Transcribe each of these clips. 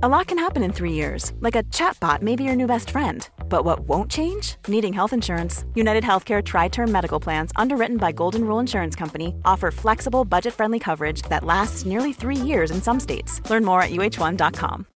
A lot can happen in three years, like a chatbot may be your new best friend. But what won't change? Needing health insurance. United Healthcare Tri Term Medical Plans, underwritten by Golden Rule Insurance Company, offer flexible, budget friendly coverage that lasts nearly three years in some states. Learn more at uh1.com.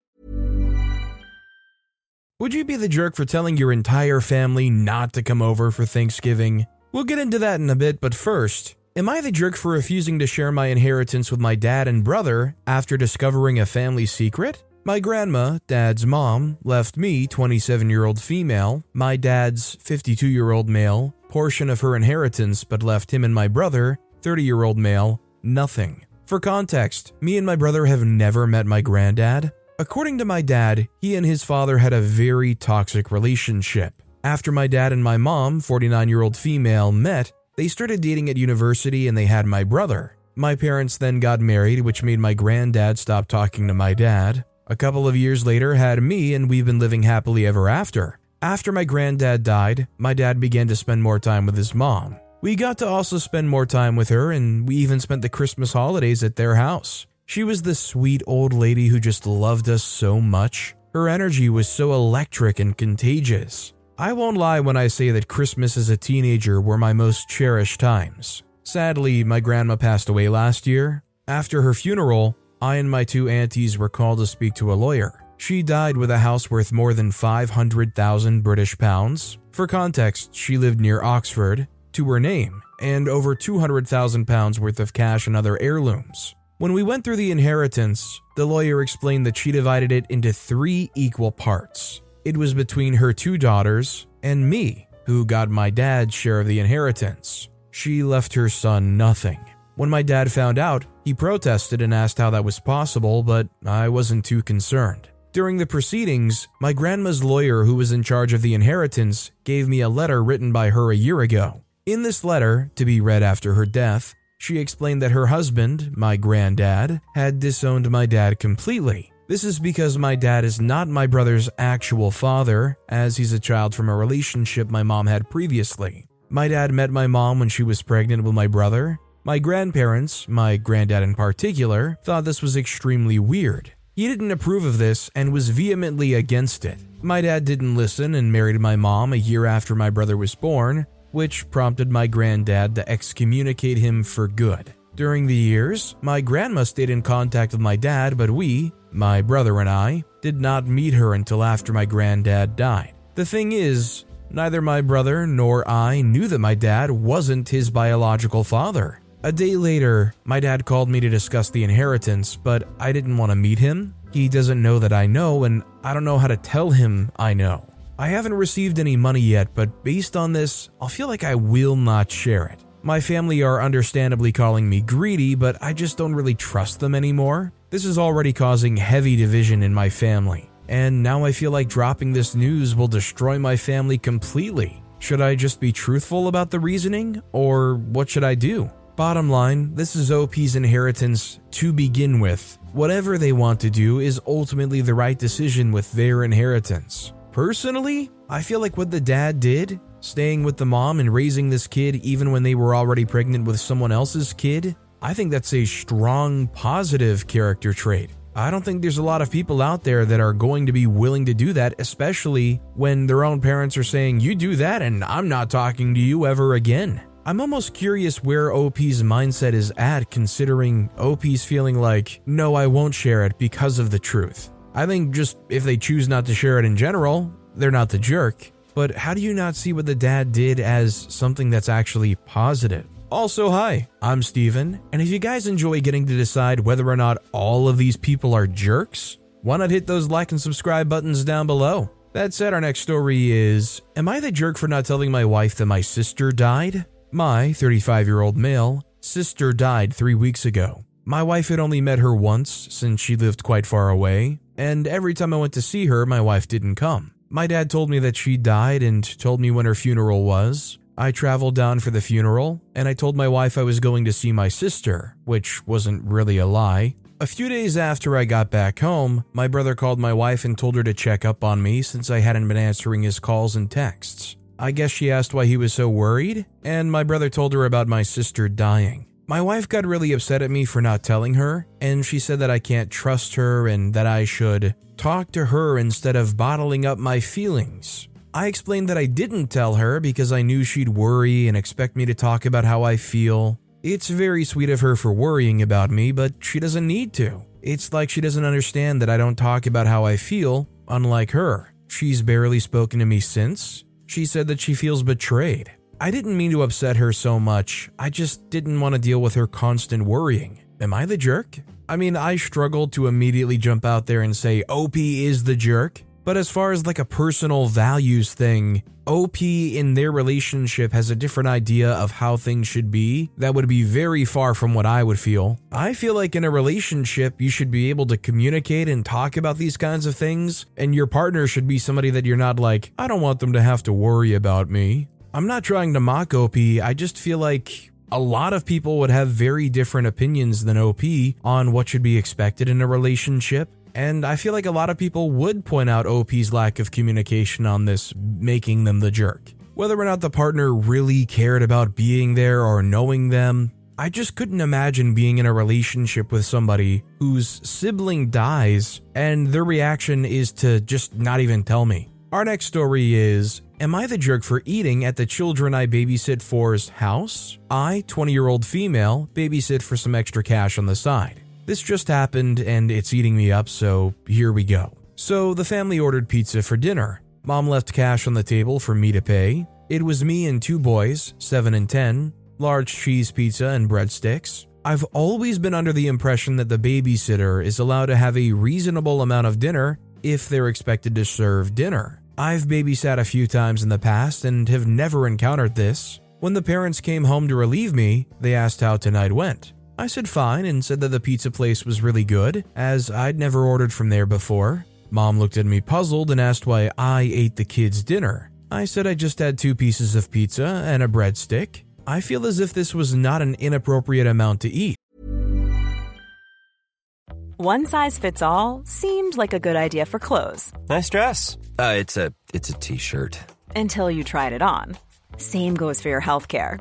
Would you be the jerk for telling your entire family not to come over for Thanksgiving? We'll get into that in a bit, but first, am I the jerk for refusing to share my inheritance with my dad and brother after discovering a family secret? My grandma, dad's mom, left me, 27 year old female, my dad's 52 year old male, portion of her inheritance, but left him and my brother, 30 year old male, nothing. For context, me and my brother have never met my granddad. According to my dad, he and his father had a very toxic relationship. After my dad and my mom, 49 year old female, met, they started dating at university and they had my brother. My parents then got married, which made my granddad stop talking to my dad. A couple of years later, had me, and we've been living happily ever after. After my granddad died, my dad began to spend more time with his mom. We got to also spend more time with her, and we even spent the Christmas holidays at their house. She was this sweet old lady who just loved us so much. Her energy was so electric and contagious. I won't lie when I say that Christmas as a teenager were my most cherished times. Sadly, my grandma passed away last year. After her funeral, I and my two aunties were called to speak to a lawyer. She died with a house worth more than 500,000 British pounds. For context, she lived near Oxford, to her name, and over 200,000 pounds worth of cash and other heirlooms. When we went through the inheritance, the lawyer explained that she divided it into three equal parts. It was between her two daughters and me, who got my dad's share of the inheritance. She left her son nothing. When my dad found out, he protested and asked how that was possible, but I wasn't too concerned. During the proceedings, my grandma's lawyer, who was in charge of the inheritance, gave me a letter written by her a year ago. In this letter, to be read after her death, she explained that her husband, my granddad, had disowned my dad completely. This is because my dad is not my brother's actual father, as he's a child from a relationship my mom had previously. My dad met my mom when she was pregnant with my brother. My grandparents, my granddad in particular, thought this was extremely weird. He didn't approve of this and was vehemently against it. My dad didn't listen and married my mom a year after my brother was born, which prompted my granddad to excommunicate him for good. During the years, my grandma stayed in contact with my dad, but we, my brother and I, did not meet her until after my granddad died. The thing is, neither my brother nor I knew that my dad wasn't his biological father. A day later, my dad called me to discuss the inheritance, but I didn't want to meet him. He doesn't know that I know, and I don't know how to tell him I know. I haven't received any money yet, but based on this, I'll feel like I will not share it. My family are understandably calling me greedy, but I just don't really trust them anymore. This is already causing heavy division in my family, and now I feel like dropping this news will destroy my family completely. Should I just be truthful about the reasoning, or what should I do? Bottom line, this is OP's inheritance to begin with. Whatever they want to do is ultimately the right decision with their inheritance. Personally, I feel like what the dad did, staying with the mom and raising this kid even when they were already pregnant with someone else's kid, I think that's a strong positive character trait. I don't think there's a lot of people out there that are going to be willing to do that, especially when their own parents are saying, You do that, and I'm not talking to you ever again. I'm almost curious where OP's mindset is at, considering OP's feeling like, No, I won't share it because of the truth. I think just if they choose not to share it in general, they're not the jerk. But how do you not see what the dad did as something that's actually positive? Also, hi, I'm Steven, and if you guys enjoy getting to decide whether or not all of these people are jerks, why not hit those like and subscribe buttons down below? That said, our next story is Am I the jerk for not telling my wife that my sister died? My 35 year old male sister died three weeks ago. My wife had only met her once since she lived quite far away, and every time I went to see her, my wife didn't come. My dad told me that she died and told me when her funeral was. I traveled down for the funeral, and I told my wife I was going to see my sister, which wasn't really a lie. A few days after I got back home, my brother called my wife and told her to check up on me since I hadn't been answering his calls and texts. I guess she asked why he was so worried, and my brother told her about my sister dying. My wife got really upset at me for not telling her, and she said that I can't trust her and that I should talk to her instead of bottling up my feelings. I explained that I didn't tell her because I knew she'd worry and expect me to talk about how I feel. It's very sweet of her for worrying about me, but she doesn't need to. It's like she doesn't understand that I don't talk about how I feel, unlike her. She's barely spoken to me since. She said that she feels betrayed. I didn't mean to upset her so much, I just didn't want to deal with her constant worrying. Am I the jerk? I mean, I struggled to immediately jump out there and say OP is the jerk, but as far as like a personal values thing, OP in their relationship has a different idea of how things should be that would be very far from what I would feel. I feel like in a relationship, you should be able to communicate and talk about these kinds of things, and your partner should be somebody that you're not like, I don't want them to have to worry about me. I'm not trying to mock OP, I just feel like a lot of people would have very different opinions than OP on what should be expected in a relationship. And I feel like a lot of people would point out OP's lack of communication on this, making them the jerk. Whether or not the partner really cared about being there or knowing them, I just couldn't imagine being in a relationship with somebody whose sibling dies and their reaction is to just not even tell me. Our next story is Am I the jerk for eating at the children I babysit for's house? I, 20 year old female, babysit for some extra cash on the side. This just happened and it's eating me up, so here we go. So the family ordered pizza for dinner. Mom left cash on the table for me to pay. It was me and two boys, 7 and 10, large cheese pizza and breadsticks. I've always been under the impression that the babysitter is allowed to have a reasonable amount of dinner if they're expected to serve dinner. I've babysat a few times in the past and have never encountered this. When the parents came home to relieve me, they asked how tonight went. I said fine and said that the pizza place was really good, as I'd never ordered from there before. Mom looked at me puzzled and asked why I ate the kids' dinner. I said I just had two pieces of pizza and a breadstick. I feel as if this was not an inappropriate amount to eat. One size fits all seemed like a good idea for clothes. Nice dress. Uh, it's a it's a t-shirt. Until you tried it on. Same goes for your health care.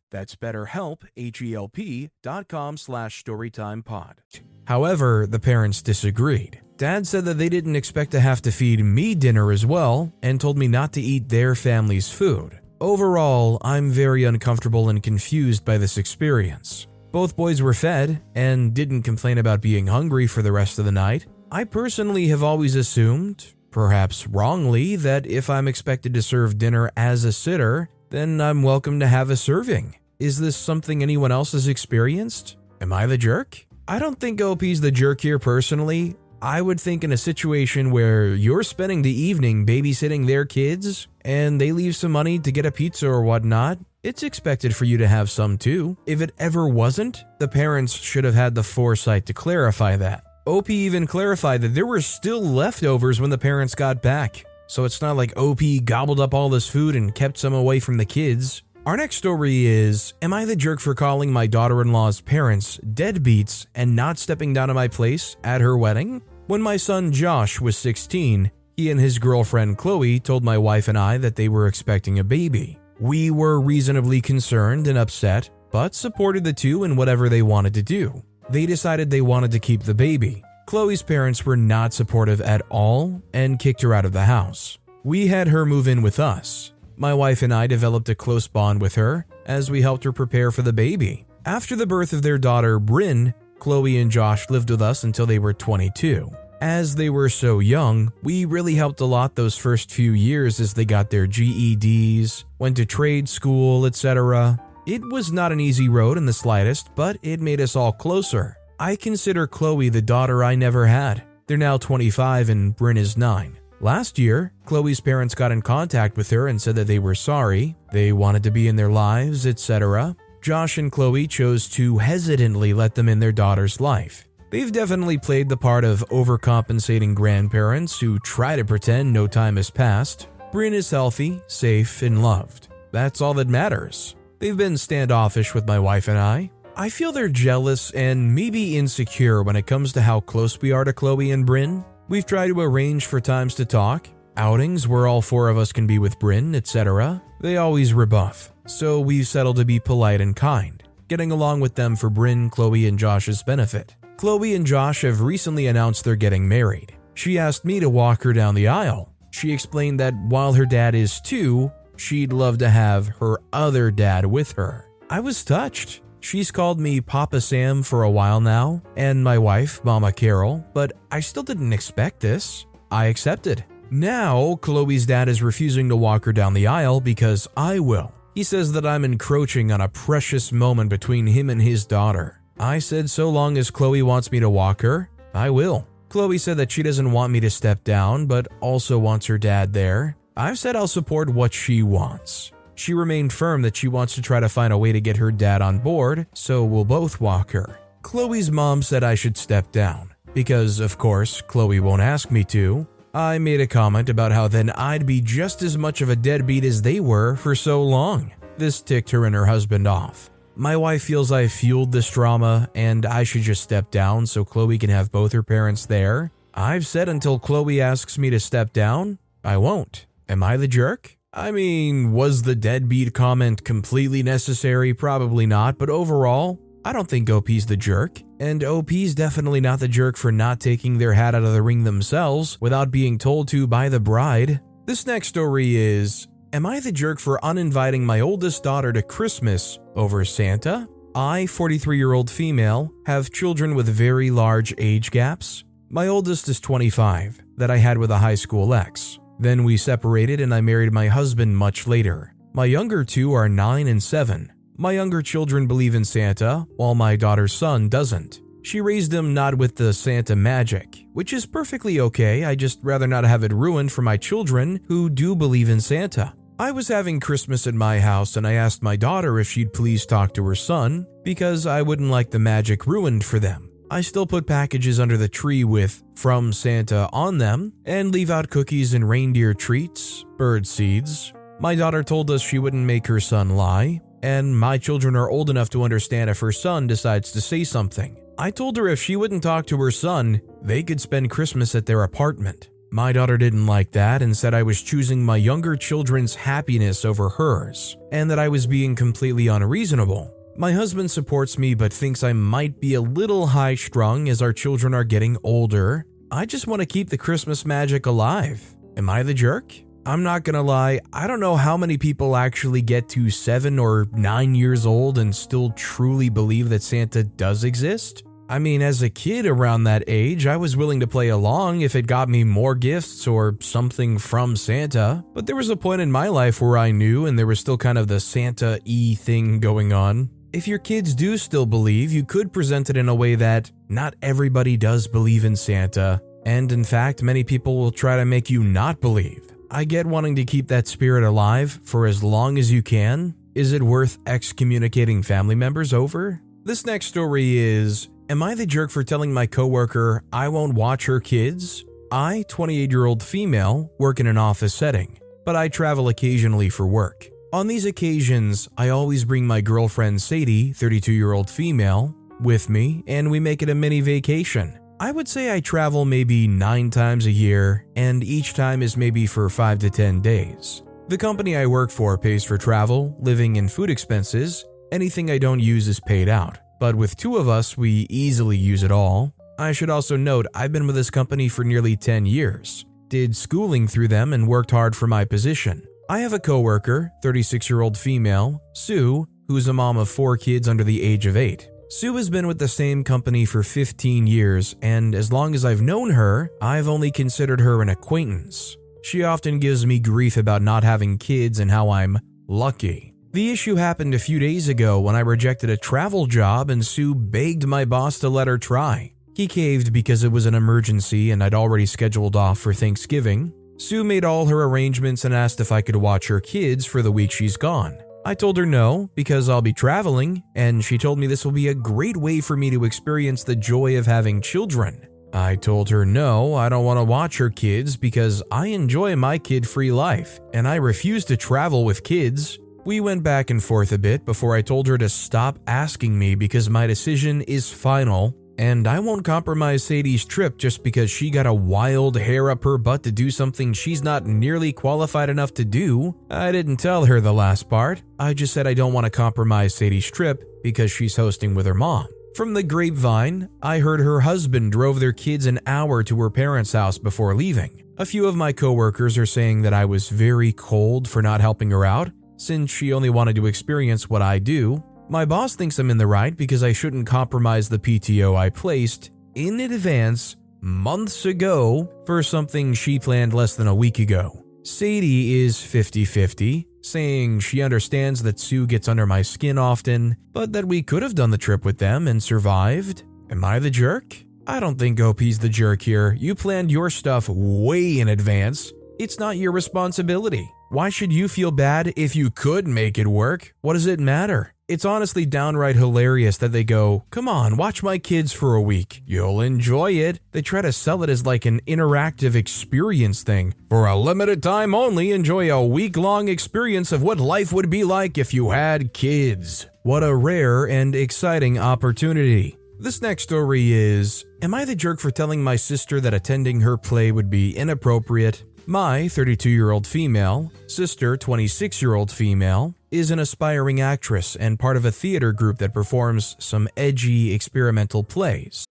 That's betterhelp, H-E-L-P dot com slash storytimepod. However, the parents disagreed. Dad said that they didn't expect to have to feed me dinner as well and told me not to eat their family's food. Overall, I'm very uncomfortable and confused by this experience. Both boys were fed and didn't complain about being hungry for the rest of the night. I personally have always assumed, perhaps wrongly, that if I'm expected to serve dinner as a sitter, then I'm welcome to have a serving. Is this something anyone else has experienced? Am I the jerk? I don't think OP's the jerk here personally. I would think in a situation where you're spending the evening babysitting their kids and they leave some money to get a pizza or whatnot, it's expected for you to have some too. If it ever wasn't, the parents should have had the foresight to clarify that. OP even clarified that there were still leftovers when the parents got back. So it's not like OP gobbled up all this food and kept some away from the kids. Our next story is Am I the jerk for calling my daughter in law's parents deadbeats and not stepping down to my place at her wedding? When my son Josh was 16, he and his girlfriend Chloe told my wife and I that they were expecting a baby. We were reasonably concerned and upset, but supported the two in whatever they wanted to do. They decided they wanted to keep the baby. Chloe's parents were not supportive at all and kicked her out of the house. We had her move in with us. My wife and I developed a close bond with her as we helped her prepare for the baby. After the birth of their daughter, Bryn, Chloe and Josh lived with us until they were 22. As they were so young, we really helped a lot those first few years as they got their GEDs, went to trade school, etc. It was not an easy road in the slightest, but it made us all closer. I consider Chloe the daughter I never had. They're now 25 and Bryn is 9. Last year, Chloe's parents got in contact with her and said that they were sorry, they wanted to be in their lives, etc. Josh and Chloe chose to hesitantly let them in their daughter's life. They've definitely played the part of overcompensating grandparents who try to pretend no time has passed. Bryn is healthy, safe, and loved. That's all that matters. They've been standoffish with my wife and I. I feel they're jealous and maybe insecure when it comes to how close we are to Chloe and Bryn. We've tried to arrange for times to talk, outings where all four of us can be with Bryn, etc. They always rebuff, so we've settled to be polite and kind, getting along with them for Bryn, Chloe, and Josh's benefit. Chloe and Josh have recently announced they're getting married. She asked me to walk her down the aisle. She explained that while her dad is too, she'd love to have her other dad with her. I was touched. She's called me Papa Sam for a while now, and my wife, Mama Carol, but I still didn't expect this. I accepted. Now, Chloe's dad is refusing to walk her down the aisle because I will. He says that I'm encroaching on a precious moment between him and his daughter. I said so long as Chloe wants me to walk her, I will. Chloe said that she doesn't want me to step down, but also wants her dad there, I've said I'll support what she wants. She remained firm that she wants to try to find a way to get her dad on board, so we'll both walk her. Chloe's mom said I should step down, because, of course, Chloe won't ask me to. I made a comment about how then I'd be just as much of a deadbeat as they were for so long. This ticked her and her husband off. My wife feels I fueled this drama and I should just step down so Chloe can have both her parents there. I've said until Chloe asks me to step down, I won't. Am I the jerk? I mean, was the deadbeat comment completely necessary? Probably not, but overall, I don't think OP's the jerk. And OP's definitely not the jerk for not taking their hat out of the ring themselves without being told to by the bride. This next story is Am I the jerk for uninviting my oldest daughter to Christmas over Santa? I, 43 year old female, have children with very large age gaps. My oldest is 25, that I had with a high school ex. Then we separated and I married my husband much later. My younger two are 9 and 7. My younger children believe in Santa, while my daughter's son doesn't. She raised them not with the Santa magic, which is perfectly okay, I just rather not have it ruined for my children who do believe in Santa. I was having Christmas at my house and I asked my daughter if she'd please talk to her son because I wouldn't like the magic ruined for them. I still put packages under the tree with From Santa on them and leave out cookies and reindeer treats, bird seeds. My daughter told us she wouldn't make her son lie, and my children are old enough to understand if her son decides to say something. I told her if she wouldn't talk to her son, they could spend Christmas at their apartment. My daughter didn't like that and said I was choosing my younger children's happiness over hers, and that I was being completely unreasonable. My husband supports me but thinks I might be a little high strung as our children are getting older. I just want to keep the Christmas magic alive. Am I the jerk? I'm not gonna lie, I don't know how many people actually get to 7 or 9 years old and still truly believe that Santa does exist. I mean, as a kid around that age, I was willing to play along if it got me more gifts or something from Santa. But there was a point in my life where I knew and there was still kind of the Santa E thing going on. If your kids do still believe, you could present it in a way that not everybody does believe in Santa. And in fact, many people will try to make you not believe. I get wanting to keep that spirit alive for as long as you can. Is it worth excommunicating family members over? This next story is Am I the jerk for telling my coworker I won't watch her kids? I, 28 year old female, work in an office setting, but I travel occasionally for work. On these occasions, I always bring my girlfriend Sadie, 32 year old female, with me, and we make it a mini vacation. I would say I travel maybe nine times a year, and each time is maybe for 5 to 10 days. The company I work for pays for travel, living, and food expenses. Anything I don't use is paid out. But with two of us, we easily use it all. I should also note I've been with this company for nearly 10 years, did schooling through them, and worked hard for my position. I have a coworker, 36 year old female, Sue, who's a mom of four kids under the age of eight. Sue has been with the same company for 15 years, and as long as I've known her, I've only considered her an acquaintance. She often gives me grief about not having kids and how I'm lucky. The issue happened a few days ago when I rejected a travel job and Sue begged my boss to let her try. He caved because it was an emergency and I'd already scheduled off for Thanksgiving. Sue made all her arrangements and asked if I could watch her kids for the week she's gone. I told her no, because I'll be traveling, and she told me this will be a great way for me to experience the joy of having children. I told her no, I don't want to watch her kids because I enjoy my kid free life, and I refuse to travel with kids. We went back and forth a bit before I told her to stop asking me because my decision is final and I won't compromise Sadie's trip just because she got a wild hair up her butt to do something she's not nearly qualified enough to do. I didn't tell her the last part. I just said I don't want to compromise Sadie's trip because she's hosting with her mom. From the grapevine, I heard her husband drove their kids an hour to her parents' house before leaving. A few of my coworkers are saying that I was very cold for not helping her out, since she only wanted to experience what I do, my boss thinks I'm in the right because I shouldn't compromise the PTO I placed in advance months ago for something she planned less than a week ago. Sadie is 50 50, saying she understands that Sue gets under my skin often, but that we could have done the trip with them and survived. Am I the jerk? I don't think OP's the jerk here. You planned your stuff way in advance. It's not your responsibility. Why should you feel bad if you could make it work? What does it matter? It's honestly downright hilarious that they go, Come on, watch my kids for a week. You'll enjoy it. They try to sell it as like an interactive experience thing. For a limited time only, enjoy a week long experience of what life would be like if you had kids. What a rare and exciting opportunity. This next story is Am I the jerk for telling my sister that attending her play would be inappropriate? My 32 year old female, sister, 26 year old female, is an aspiring actress and part of a theater group that performs some edgy experimental plays.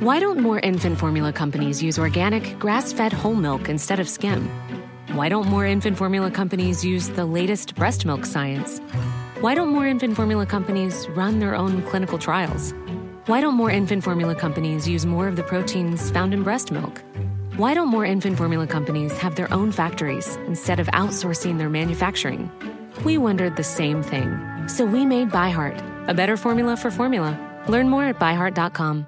Why don't more infant formula companies use organic, grass fed whole milk instead of skim? Why don't more infant formula companies use the latest breast milk science? Why don't more infant formula companies run their own clinical trials? Why don't more infant formula companies use more of the proteins found in breast milk? Why don't more infant formula companies have their own factories instead of outsourcing their manufacturing? We wondered the same thing. So we made ByHeart, a better formula for formula. Learn more at byheart.com.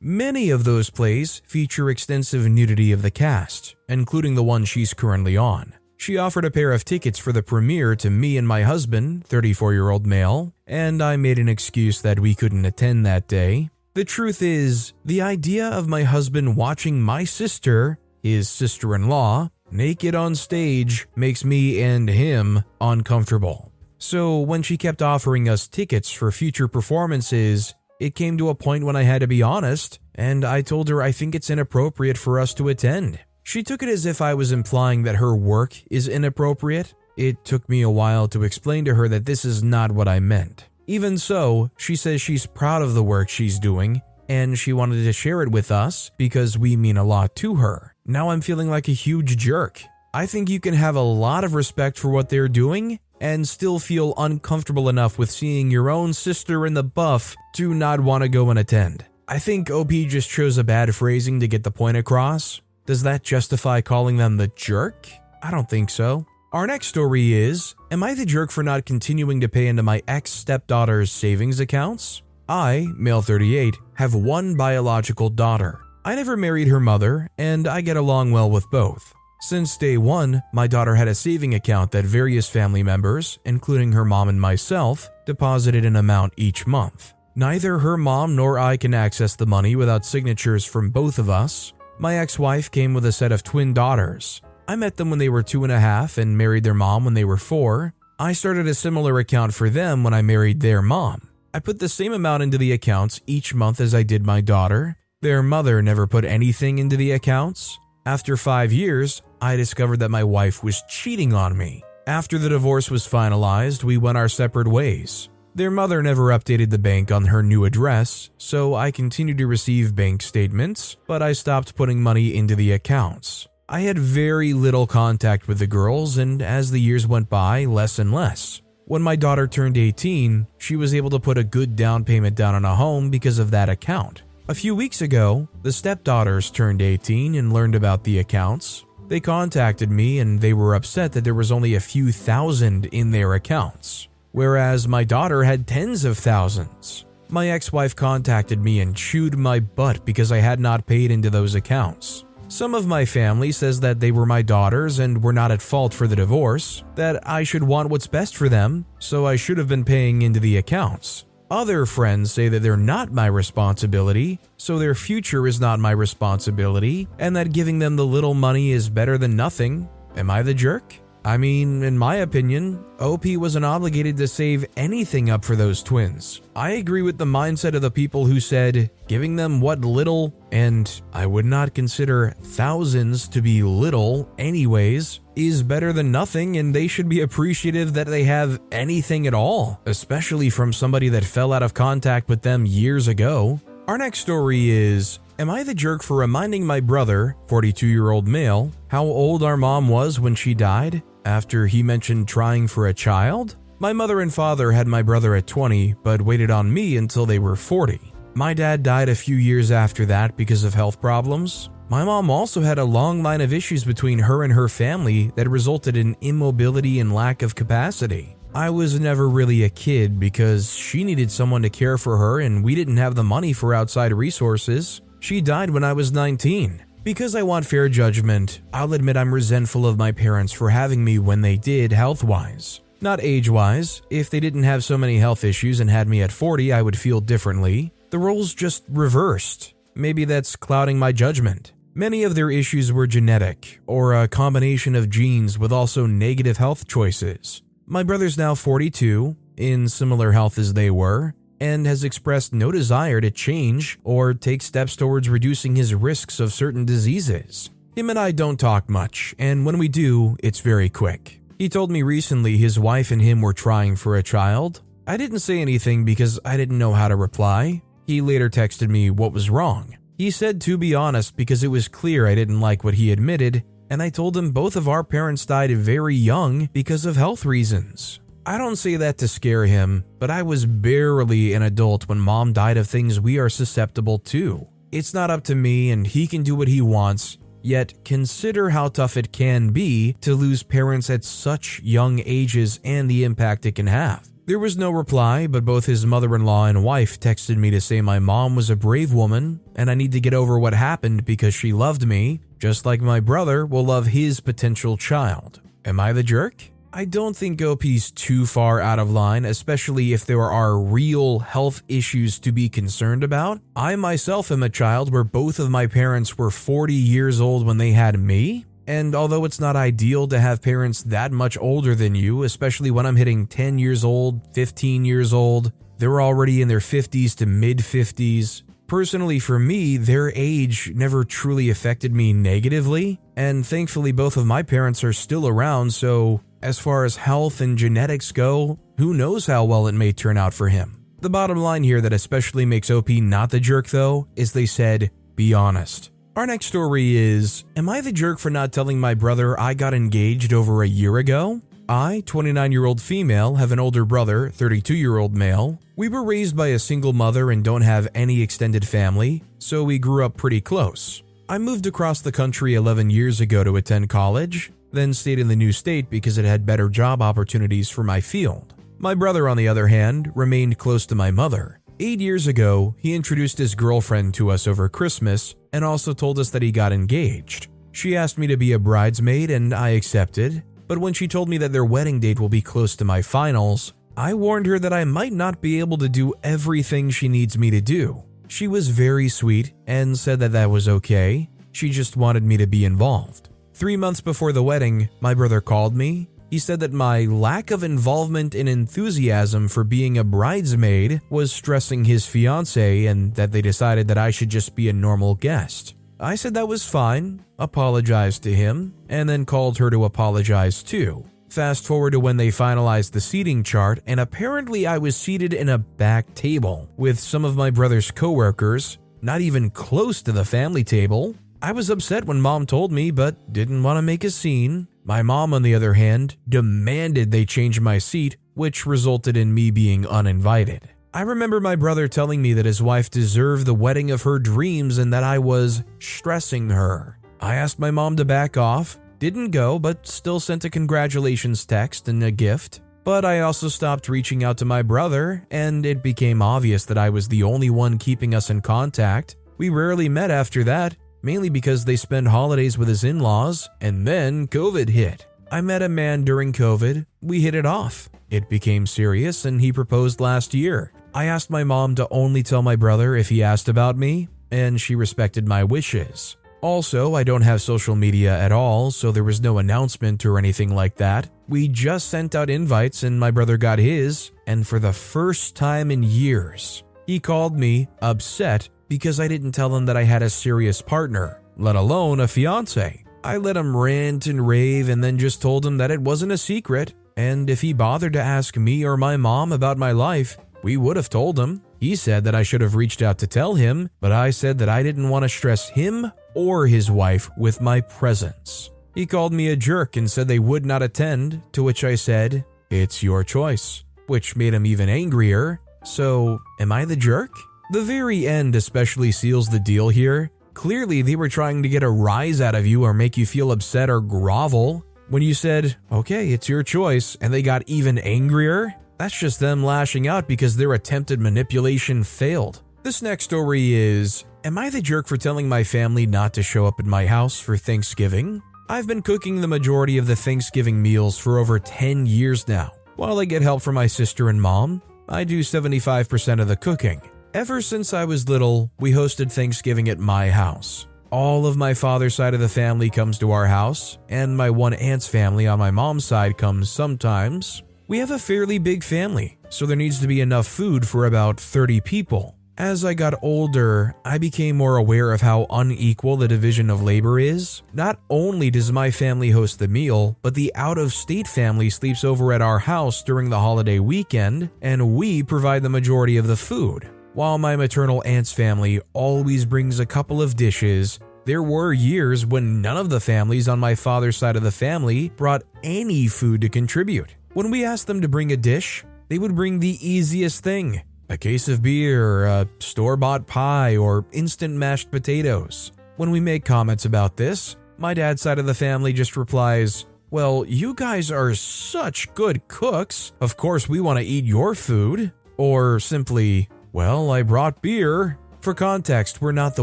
Many of those plays feature extensive nudity of the cast, including the one she's currently on. She offered a pair of tickets for the premiere to me and my husband, 34 year old male, and I made an excuse that we couldn't attend that day the truth is, the idea of my husband watching my sister, his sister in law, naked on stage makes me and him uncomfortable. So when she kept offering us tickets for future performances, it came to a point when I had to be honest, and I told her I think it's inappropriate for us to attend. She took it as if I was implying that her work is inappropriate. It took me a while to explain to her that this is not what I meant. Even so, she says she's proud of the work she's doing and she wanted to share it with us because we mean a lot to her. Now I'm feeling like a huge jerk. I think you can have a lot of respect for what they're doing and still feel uncomfortable enough with seeing your own sister in the buff to not want to go and attend. I think OP just chose a bad phrasing to get the point across. Does that justify calling them the jerk? I don't think so. Our next story is Am I the jerk for not continuing to pay into my ex stepdaughter's savings accounts? I, male 38, have one biological daughter. I never married her mother, and I get along well with both. Since day one, my daughter had a saving account that various family members, including her mom and myself, deposited an amount each month. Neither her mom nor I can access the money without signatures from both of us. My ex wife came with a set of twin daughters. I met them when they were two and a half and married their mom when they were four. I started a similar account for them when I married their mom. I put the same amount into the accounts each month as I did my daughter. Their mother never put anything into the accounts. After five years, I discovered that my wife was cheating on me. After the divorce was finalized, we went our separate ways. Their mother never updated the bank on her new address, so I continued to receive bank statements, but I stopped putting money into the accounts. I had very little contact with the girls, and as the years went by, less and less. When my daughter turned 18, she was able to put a good down payment down on a home because of that account. A few weeks ago, the stepdaughters turned 18 and learned about the accounts. They contacted me and they were upset that there was only a few thousand in their accounts, whereas my daughter had tens of thousands. My ex wife contacted me and chewed my butt because I had not paid into those accounts. Some of my family says that they were my daughters and were not at fault for the divorce, that I should want what's best for them, so I should have been paying into the accounts. Other friends say that they're not my responsibility, so their future is not my responsibility, and that giving them the little money is better than nothing. Am I the jerk? I mean, in my opinion, OP wasn't obligated to save anything up for those twins. I agree with the mindset of the people who said giving them what little, and I would not consider thousands to be little anyways, is better than nothing, and they should be appreciative that they have anything at all, especially from somebody that fell out of contact with them years ago. Our next story is Am I the jerk for reminding my brother, 42 year old male, how old our mom was when she died? After he mentioned trying for a child? My mother and father had my brother at 20, but waited on me until they were 40. My dad died a few years after that because of health problems. My mom also had a long line of issues between her and her family that resulted in immobility and lack of capacity. I was never really a kid because she needed someone to care for her and we didn't have the money for outside resources. She died when I was 19. Because I want fair judgment, I'll admit I'm resentful of my parents for having me when they did health wise. Not age wise, if they didn't have so many health issues and had me at 40, I would feel differently. The roles just reversed. Maybe that's clouding my judgment. Many of their issues were genetic, or a combination of genes with also negative health choices. My brother's now 42, in similar health as they were, and has expressed no desire to change or take steps towards reducing his risks of certain diseases. Him and I don't talk much, and when we do, it's very quick. He told me recently his wife and him were trying for a child. I didn't say anything because I didn't know how to reply. He later texted me what was wrong. He said to be honest because it was clear I didn't like what he admitted, and I told him both of our parents died very young because of health reasons. I don't say that to scare him, but I was barely an adult when mom died of things we are susceptible to. It's not up to me, and he can do what he wants. Yet, consider how tough it can be to lose parents at such young ages and the impact it can have. There was no reply, but both his mother in law and wife texted me to say my mom was a brave woman and I need to get over what happened because she loved me, just like my brother will love his potential child. Am I the jerk? I don't think OP's too far out of line, especially if there are real health issues to be concerned about. I myself am a child where both of my parents were 40 years old when they had me. And although it's not ideal to have parents that much older than you, especially when I'm hitting 10 years old, 15 years old, they're already in their 50s to mid 50s. Personally, for me, their age never truly affected me negatively, and thankfully, both of my parents are still around, so as far as health and genetics go, who knows how well it may turn out for him. The bottom line here that especially makes OP not the jerk though is they said, be honest. Our next story is Am I the jerk for not telling my brother I got engaged over a year ago? I, 29 year old female, have an older brother, 32 year old male. We were raised by a single mother and don't have any extended family, so we grew up pretty close. I moved across the country 11 years ago to attend college, then stayed in the new state because it had better job opportunities for my field. My brother, on the other hand, remained close to my mother. Eight years ago, he introduced his girlfriend to us over Christmas and also told us that he got engaged. She asked me to be a bridesmaid and I accepted, but when she told me that their wedding date will be close to my finals, I warned her that I might not be able to do everything she needs me to do. She was very sweet and said that that was okay, she just wanted me to be involved. Three months before the wedding, my brother called me. He said that my lack of involvement and enthusiasm for being a bridesmaid was stressing his fiance and that they decided that I should just be a normal guest. I said that was fine, apologized to him, and then called her to apologize too. Fast forward to when they finalized the seating chart, and apparently I was seated in a back table with some of my brother's coworkers, not even close to the family table. I was upset when mom told me, but didn't want to make a scene. My mom, on the other hand, demanded they change my seat, which resulted in me being uninvited. I remember my brother telling me that his wife deserved the wedding of her dreams and that I was stressing her. I asked my mom to back off, didn't go, but still sent a congratulations text and a gift. But I also stopped reaching out to my brother, and it became obvious that I was the only one keeping us in contact. We rarely met after that, mainly because they spend holidays with his in laws, and then COVID hit. I met a man during COVID, we hit it off. It became serious, and he proposed last year. I asked my mom to only tell my brother if he asked about me, and she respected my wishes. Also, I don't have social media at all, so there was no announcement or anything like that. We just sent out invites and my brother got his, and for the first time in years, he called me upset because I didn't tell him that I had a serious partner, let alone a fiance. I let him rant and rave and then just told him that it wasn't a secret, and if he bothered to ask me or my mom about my life, we would have told him. He said that I should have reached out to tell him, but I said that I didn't want to stress him or his wife with my presence. He called me a jerk and said they would not attend, to which I said, It's your choice, which made him even angrier. So, am I the jerk? The very end especially seals the deal here. Clearly, they were trying to get a rise out of you or make you feel upset or grovel. When you said, okay, it's your choice, and they got even angrier, that's just them lashing out because their attempted manipulation failed. This next story is Am I the jerk for telling my family not to show up at my house for Thanksgiving? I've been cooking the majority of the Thanksgiving meals for over 10 years now. While I get help from my sister and mom, I do 75% of the cooking. Ever since I was little, we hosted Thanksgiving at my house. All of my father's side of the family comes to our house, and my one aunt's family on my mom's side comes sometimes. We have a fairly big family, so there needs to be enough food for about 30 people. As I got older, I became more aware of how unequal the division of labor is. Not only does my family host the meal, but the out of state family sleeps over at our house during the holiday weekend, and we provide the majority of the food. While my maternal aunt's family always brings a couple of dishes, there were years when none of the families on my father's side of the family brought any food to contribute. When we asked them to bring a dish, they would bring the easiest thing a case of beer, a store bought pie, or instant mashed potatoes. When we make comments about this, my dad's side of the family just replies, Well, you guys are such good cooks. Of course, we want to eat your food. Or simply, well, I brought beer. For context, we're not the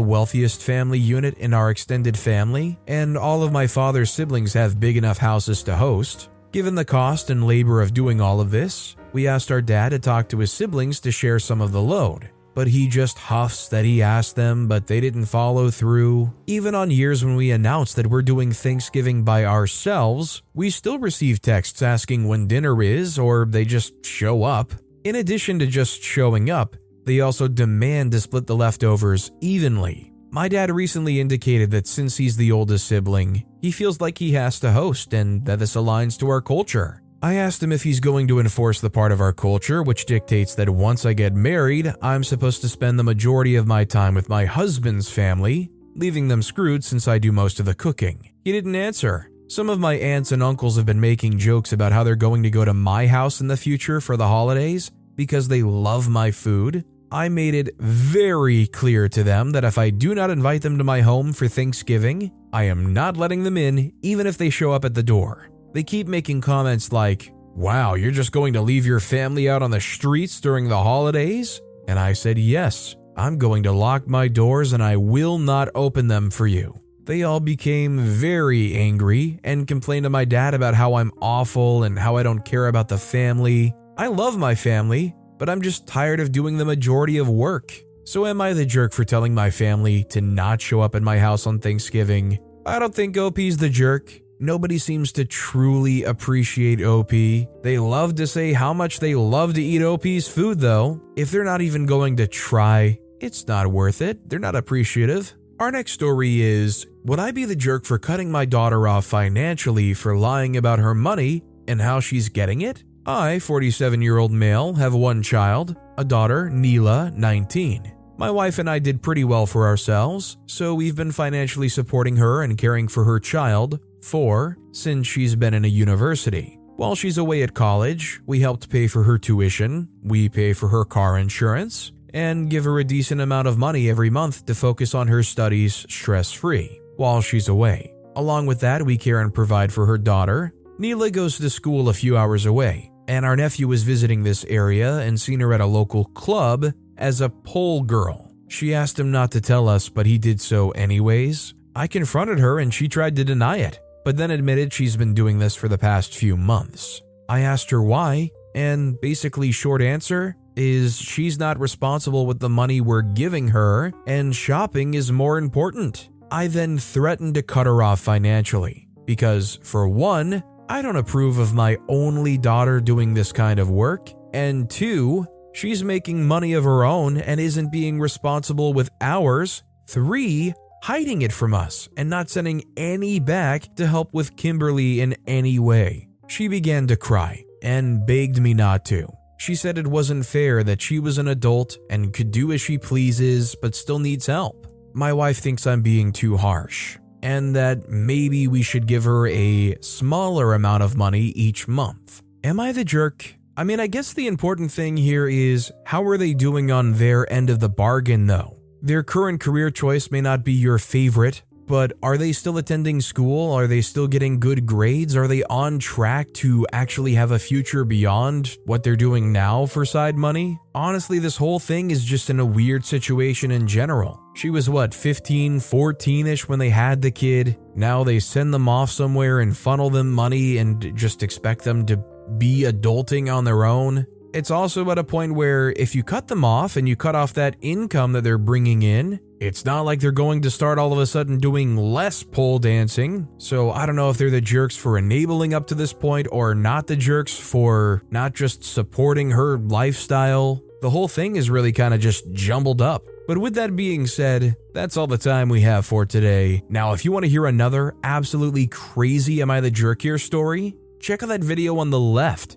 wealthiest family unit in our extended family, and all of my father's siblings have big enough houses to host. Given the cost and labor of doing all of this, we asked our dad to talk to his siblings to share some of the load. But he just huffs that he asked them, but they didn't follow through. Even on years when we announced that we're doing Thanksgiving by ourselves, we still receive texts asking when dinner is, or they just show up. In addition to just showing up, they also demand to split the leftovers evenly. My dad recently indicated that since he's the oldest sibling, he feels like he has to host and that this aligns to our culture. I asked him if he's going to enforce the part of our culture which dictates that once I get married, I'm supposed to spend the majority of my time with my husband's family, leaving them screwed since I do most of the cooking. He didn't answer. Some of my aunts and uncles have been making jokes about how they're going to go to my house in the future for the holidays because they love my food. I made it very clear to them that if I do not invite them to my home for Thanksgiving, I am not letting them in, even if they show up at the door. They keep making comments like, Wow, you're just going to leave your family out on the streets during the holidays? And I said, Yes, I'm going to lock my doors and I will not open them for you. They all became very angry and complained to my dad about how I'm awful and how I don't care about the family. I love my family, but I'm just tired of doing the majority of work. So, am I the jerk for telling my family to not show up at my house on Thanksgiving? I don't think OP's the jerk. Nobody seems to truly appreciate OP. They love to say how much they love to eat OP's food, though. If they're not even going to try, it's not worth it. They're not appreciative. Our next story is Would I be the jerk for cutting my daughter off financially for lying about her money and how she's getting it? I, 47 year old male, have one child, a daughter, Neela, 19. My wife and I did pretty well for ourselves, so we've been financially supporting her and caring for her child, 4, since she's been in a university. While she's away at college, we helped pay for her tuition, we pay for her car insurance, and give her a decent amount of money every month to focus on her studies stress free while she's away. Along with that, we care and provide for her daughter. Neela goes to school a few hours away, and our nephew was visiting this area and seen her at a local club as a pole girl. She asked him not to tell us, but he did so anyways. I confronted her and she tried to deny it but then admitted she's been doing this for the past few months. I asked her why, and basically, short answer is she's not responsible with the money we're giving her, and shopping is more important. I then threatened to cut her off financially, because for one, I don't approve of my only daughter doing this kind of work, and two, she's making money of her own and isn't being responsible with ours. Three, hiding it from us and not sending any back to help with Kimberly in any way. She began to cry and begged me not to. She said it wasn't fair that she was an adult and could do as she pleases but still needs help. My wife thinks I'm being too harsh and that maybe we should give her a smaller amount of money each month. Am I the jerk? I mean, I guess the important thing here is how are they doing on their end of the bargain though? Their current career choice may not be your favorite, but are they still attending school? Are they still getting good grades? Are they on track to actually have a future beyond what they're doing now for side money? Honestly, this whole thing is just in a weird situation in general. She was what, 15, 14 ish when they had the kid. Now they send them off somewhere and funnel them money and just expect them to be adulting on their own. It's also at a point where if you cut them off and you cut off that income that they're bringing in, it's not like they're going to start all of a sudden doing less pole dancing. So I don't know if they're the jerks for enabling up to this point or not the jerks for not just supporting her lifestyle. The whole thing is really kind of just jumbled up. But with that being said, that's all the time we have for today. Now, if you want to hear another absolutely crazy Am I the Jerk here story, check out that video on the left.